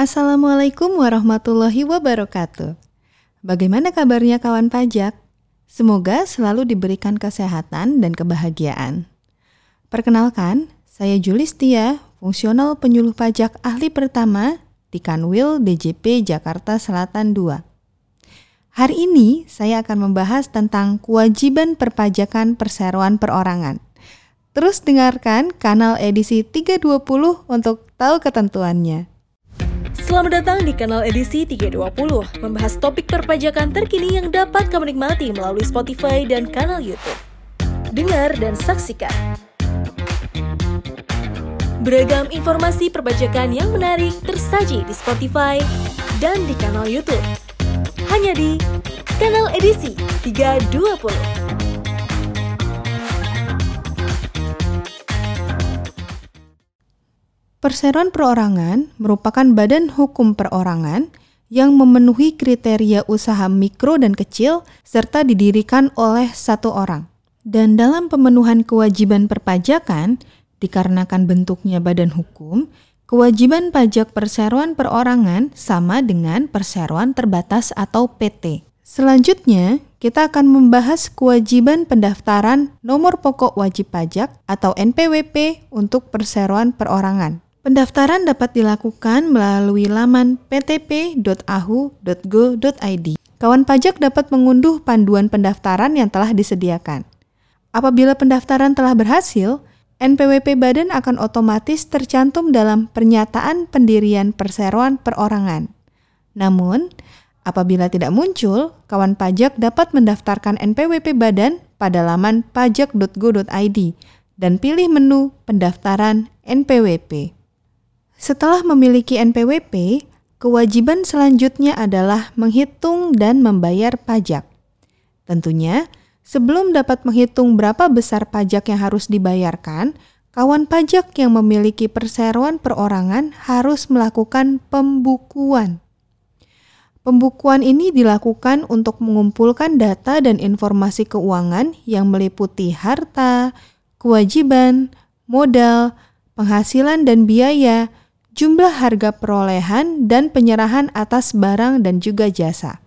Assalamualaikum warahmatullahi wabarakatuh. Bagaimana kabarnya kawan pajak? Semoga selalu diberikan kesehatan dan kebahagiaan. Perkenalkan, saya Julistia, fungsional penyuluh pajak ahli pertama di Kanwil DJP Jakarta Selatan 2. Hari ini saya akan membahas tentang kewajiban perpajakan perseroan perorangan. Terus dengarkan kanal edisi 320 untuk tahu ketentuannya. Selamat datang di kanal edisi 320, membahas topik perpajakan terkini yang dapat kamu nikmati melalui Spotify dan kanal YouTube. Dengar dan saksikan. Beragam informasi perpajakan yang menarik tersaji di Spotify dan di kanal YouTube. Hanya di kanal edisi 320. Perseroan perorangan merupakan badan hukum perorangan yang memenuhi kriteria usaha mikro dan kecil serta didirikan oleh satu orang. Dan dalam pemenuhan kewajiban perpajakan, dikarenakan bentuknya badan hukum, kewajiban pajak perseroan perorangan sama dengan perseroan terbatas atau PT. Selanjutnya, kita akan membahas kewajiban pendaftaran nomor pokok wajib pajak atau NPWP untuk perseroan perorangan. Pendaftaran dapat dilakukan melalui laman ptp.ahu.go.id. Kawan pajak dapat mengunduh panduan pendaftaran yang telah disediakan. Apabila pendaftaran telah berhasil, NPWP badan akan otomatis tercantum dalam pernyataan pendirian perseroan perorangan. Namun, apabila tidak muncul, kawan pajak dapat mendaftarkan NPWP badan pada laman pajak.go.id dan pilih menu pendaftaran NPWP. Setelah memiliki NPWP, kewajiban selanjutnya adalah menghitung dan membayar pajak. Tentunya, sebelum dapat menghitung berapa besar pajak yang harus dibayarkan, kawan pajak yang memiliki perseroan perorangan harus melakukan pembukuan. Pembukuan ini dilakukan untuk mengumpulkan data dan informasi keuangan yang meliputi harta, kewajiban, modal, penghasilan, dan biaya jumlah harga perolehan dan penyerahan atas barang dan juga jasa.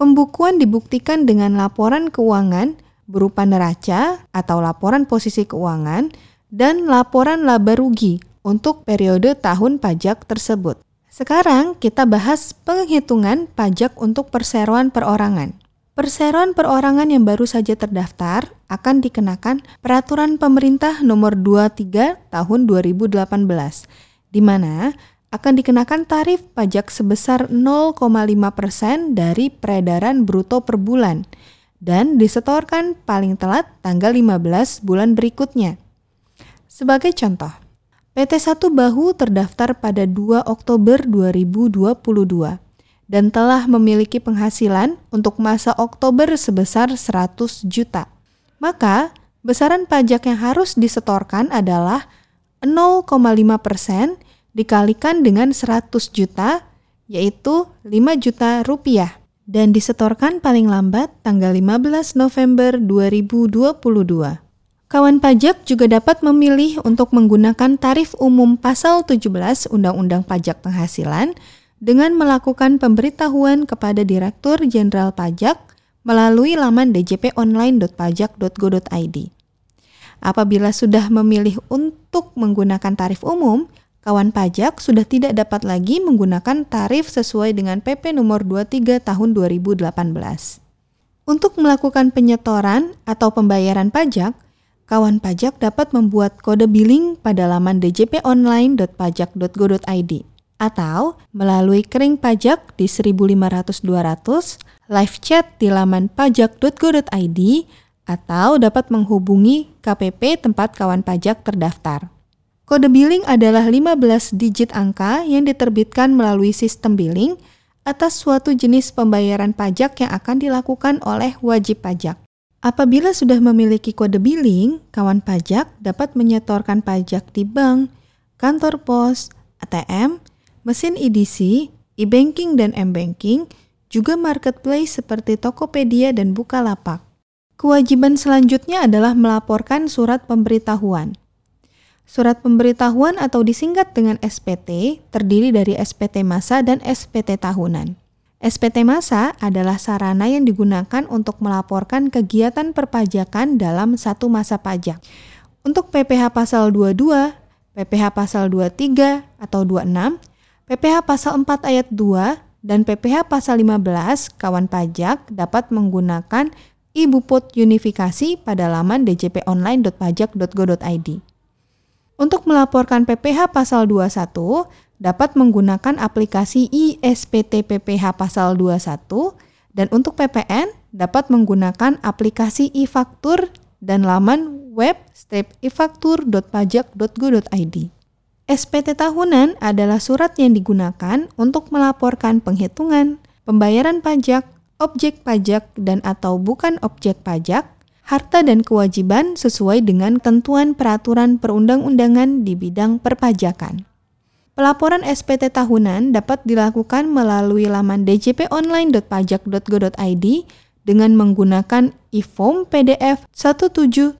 Pembukuan dibuktikan dengan laporan keuangan berupa neraca atau laporan posisi keuangan dan laporan laba rugi untuk periode tahun pajak tersebut. Sekarang kita bahas penghitungan pajak untuk perseroan perorangan. Perseroan perorangan yang baru saja terdaftar akan dikenakan Peraturan Pemerintah Nomor 23 Tahun 2018 di mana akan dikenakan tarif pajak sebesar 0,5% dari peredaran bruto per bulan dan disetorkan paling telat tanggal 15 bulan berikutnya. Sebagai contoh, PT 1 Bahu terdaftar pada 2 Oktober 2022 dan telah memiliki penghasilan untuk masa Oktober sebesar 100 juta. Maka, besaran pajak yang harus disetorkan adalah 0,5 persen dikalikan dengan 100 juta, yaitu 5 juta rupiah, dan disetorkan paling lambat tanggal 15 November 2022. Kawan pajak juga dapat memilih untuk menggunakan tarif umum pasal 17 Undang-Undang Pajak Penghasilan dengan melakukan pemberitahuan kepada Direktur Jenderal Pajak melalui laman djponline.pajak.go.id. Apabila sudah memilih untuk menggunakan tarif umum, kawan pajak sudah tidak dapat lagi menggunakan tarif sesuai dengan PP nomor 23 tahun 2018. Untuk melakukan penyetoran atau pembayaran pajak, kawan pajak dapat membuat kode billing pada laman djponline.pajak.go.id atau melalui kering pajak di 1500 200, live chat di laman pajak.go.id atau dapat menghubungi KPP tempat kawan pajak terdaftar. Kode billing adalah 15 digit angka yang diterbitkan melalui sistem billing atas suatu jenis pembayaran pajak yang akan dilakukan oleh wajib pajak. Apabila sudah memiliki kode billing, kawan pajak dapat menyetorkan pajak di bank, kantor pos, ATM, mesin EDC, e-banking dan m-banking, juga marketplace seperti Tokopedia dan Bukalapak. Kewajiban selanjutnya adalah melaporkan surat pemberitahuan. Surat pemberitahuan atau disingkat dengan SPT terdiri dari SPT masa dan SPT tahunan. SPT masa adalah sarana yang digunakan untuk melaporkan kegiatan perpajakan dalam satu masa pajak. Untuk PPH pasal 22, PPH pasal 23 atau 26, PPH pasal 4 ayat 2, dan PPH pasal 15, kawan pajak dapat menggunakan Ibu Put unifikasi pada laman djponline.pajak.go.id. Untuk melaporkan PPH pasal 21, dapat menggunakan aplikasi ISPT PPH pasal 21 dan untuk PPN dapat menggunakan aplikasi e-faktur dan laman web ifaktur.pajak.go.id. SPT tahunan adalah surat yang digunakan untuk melaporkan penghitungan, pembayaran pajak, objek pajak dan atau bukan objek pajak, harta dan kewajiban sesuai dengan tentuan peraturan perundang-undangan di bidang perpajakan. Pelaporan SPT tahunan dapat dilakukan melalui laman djponline.pajak.go.id dengan menggunakan e-form PDF 1771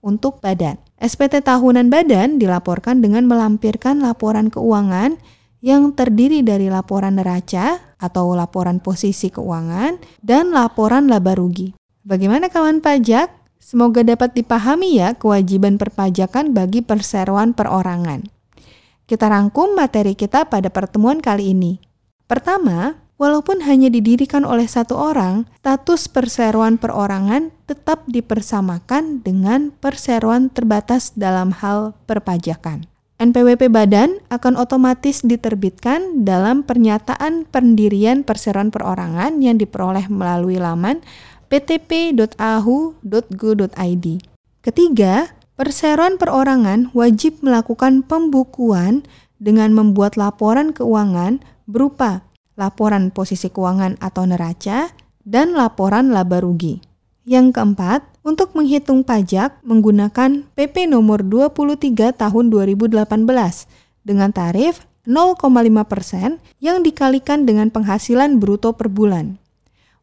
untuk badan. SPT tahunan badan dilaporkan dengan melampirkan laporan keuangan yang terdiri dari laporan neraca atau laporan posisi keuangan dan laporan laba rugi. Bagaimana kawan pajak? Semoga dapat dipahami ya kewajiban perpajakan bagi perseroan perorangan. Kita rangkum materi kita pada pertemuan kali ini. Pertama, walaupun hanya didirikan oleh satu orang, status perseroan perorangan tetap dipersamakan dengan perseroan terbatas dalam hal perpajakan. NPWP badan akan otomatis diterbitkan dalam pernyataan pendirian perseroan perorangan yang diperoleh melalui laman ptp.ahu.go.id. Ketiga, perseroan perorangan wajib melakukan pembukuan dengan membuat laporan keuangan berupa laporan posisi keuangan atau neraca dan laporan laba rugi. Yang keempat, untuk menghitung pajak menggunakan PP nomor 23 tahun 2018 dengan tarif 0,5% yang dikalikan dengan penghasilan bruto per bulan.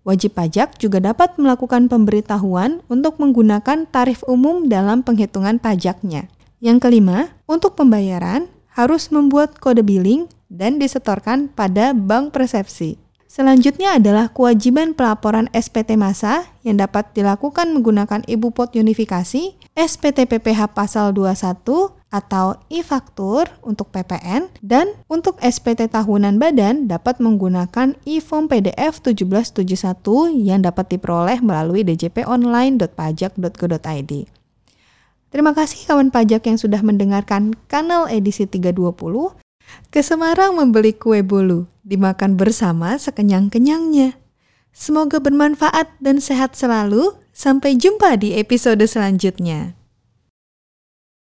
Wajib pajak juga dapat melakukan pemberitahuan untuk menggunakan tarif umum dalam penghitungan pajaknya. Yang kelima, untuk pembayaran harus membuat kode billing dan disetorkan pada bank persepsi. Selanjutnya adalah kewajiban pelaporan SPT masa yang dapat dilakukan menggunakan Ibu Pot Unifikasi, SPT PPH pasal 21 atau e-faktur untuk PPN dan untuk SPT tahunan badan dapat menggunakan e-form PDF 1771 yang dapat diperoleh melalui djponline.pajak.go.id. Terima kasih kawan pajak yang sudah mendengarkan kanal edisi 320 ke Semarang membeli kue bolu, dimakan bersama sekenyang-kenyangnya. Semoga bermanfaat dan sehat selalu. Sampai jumpa di episode selanjutnya.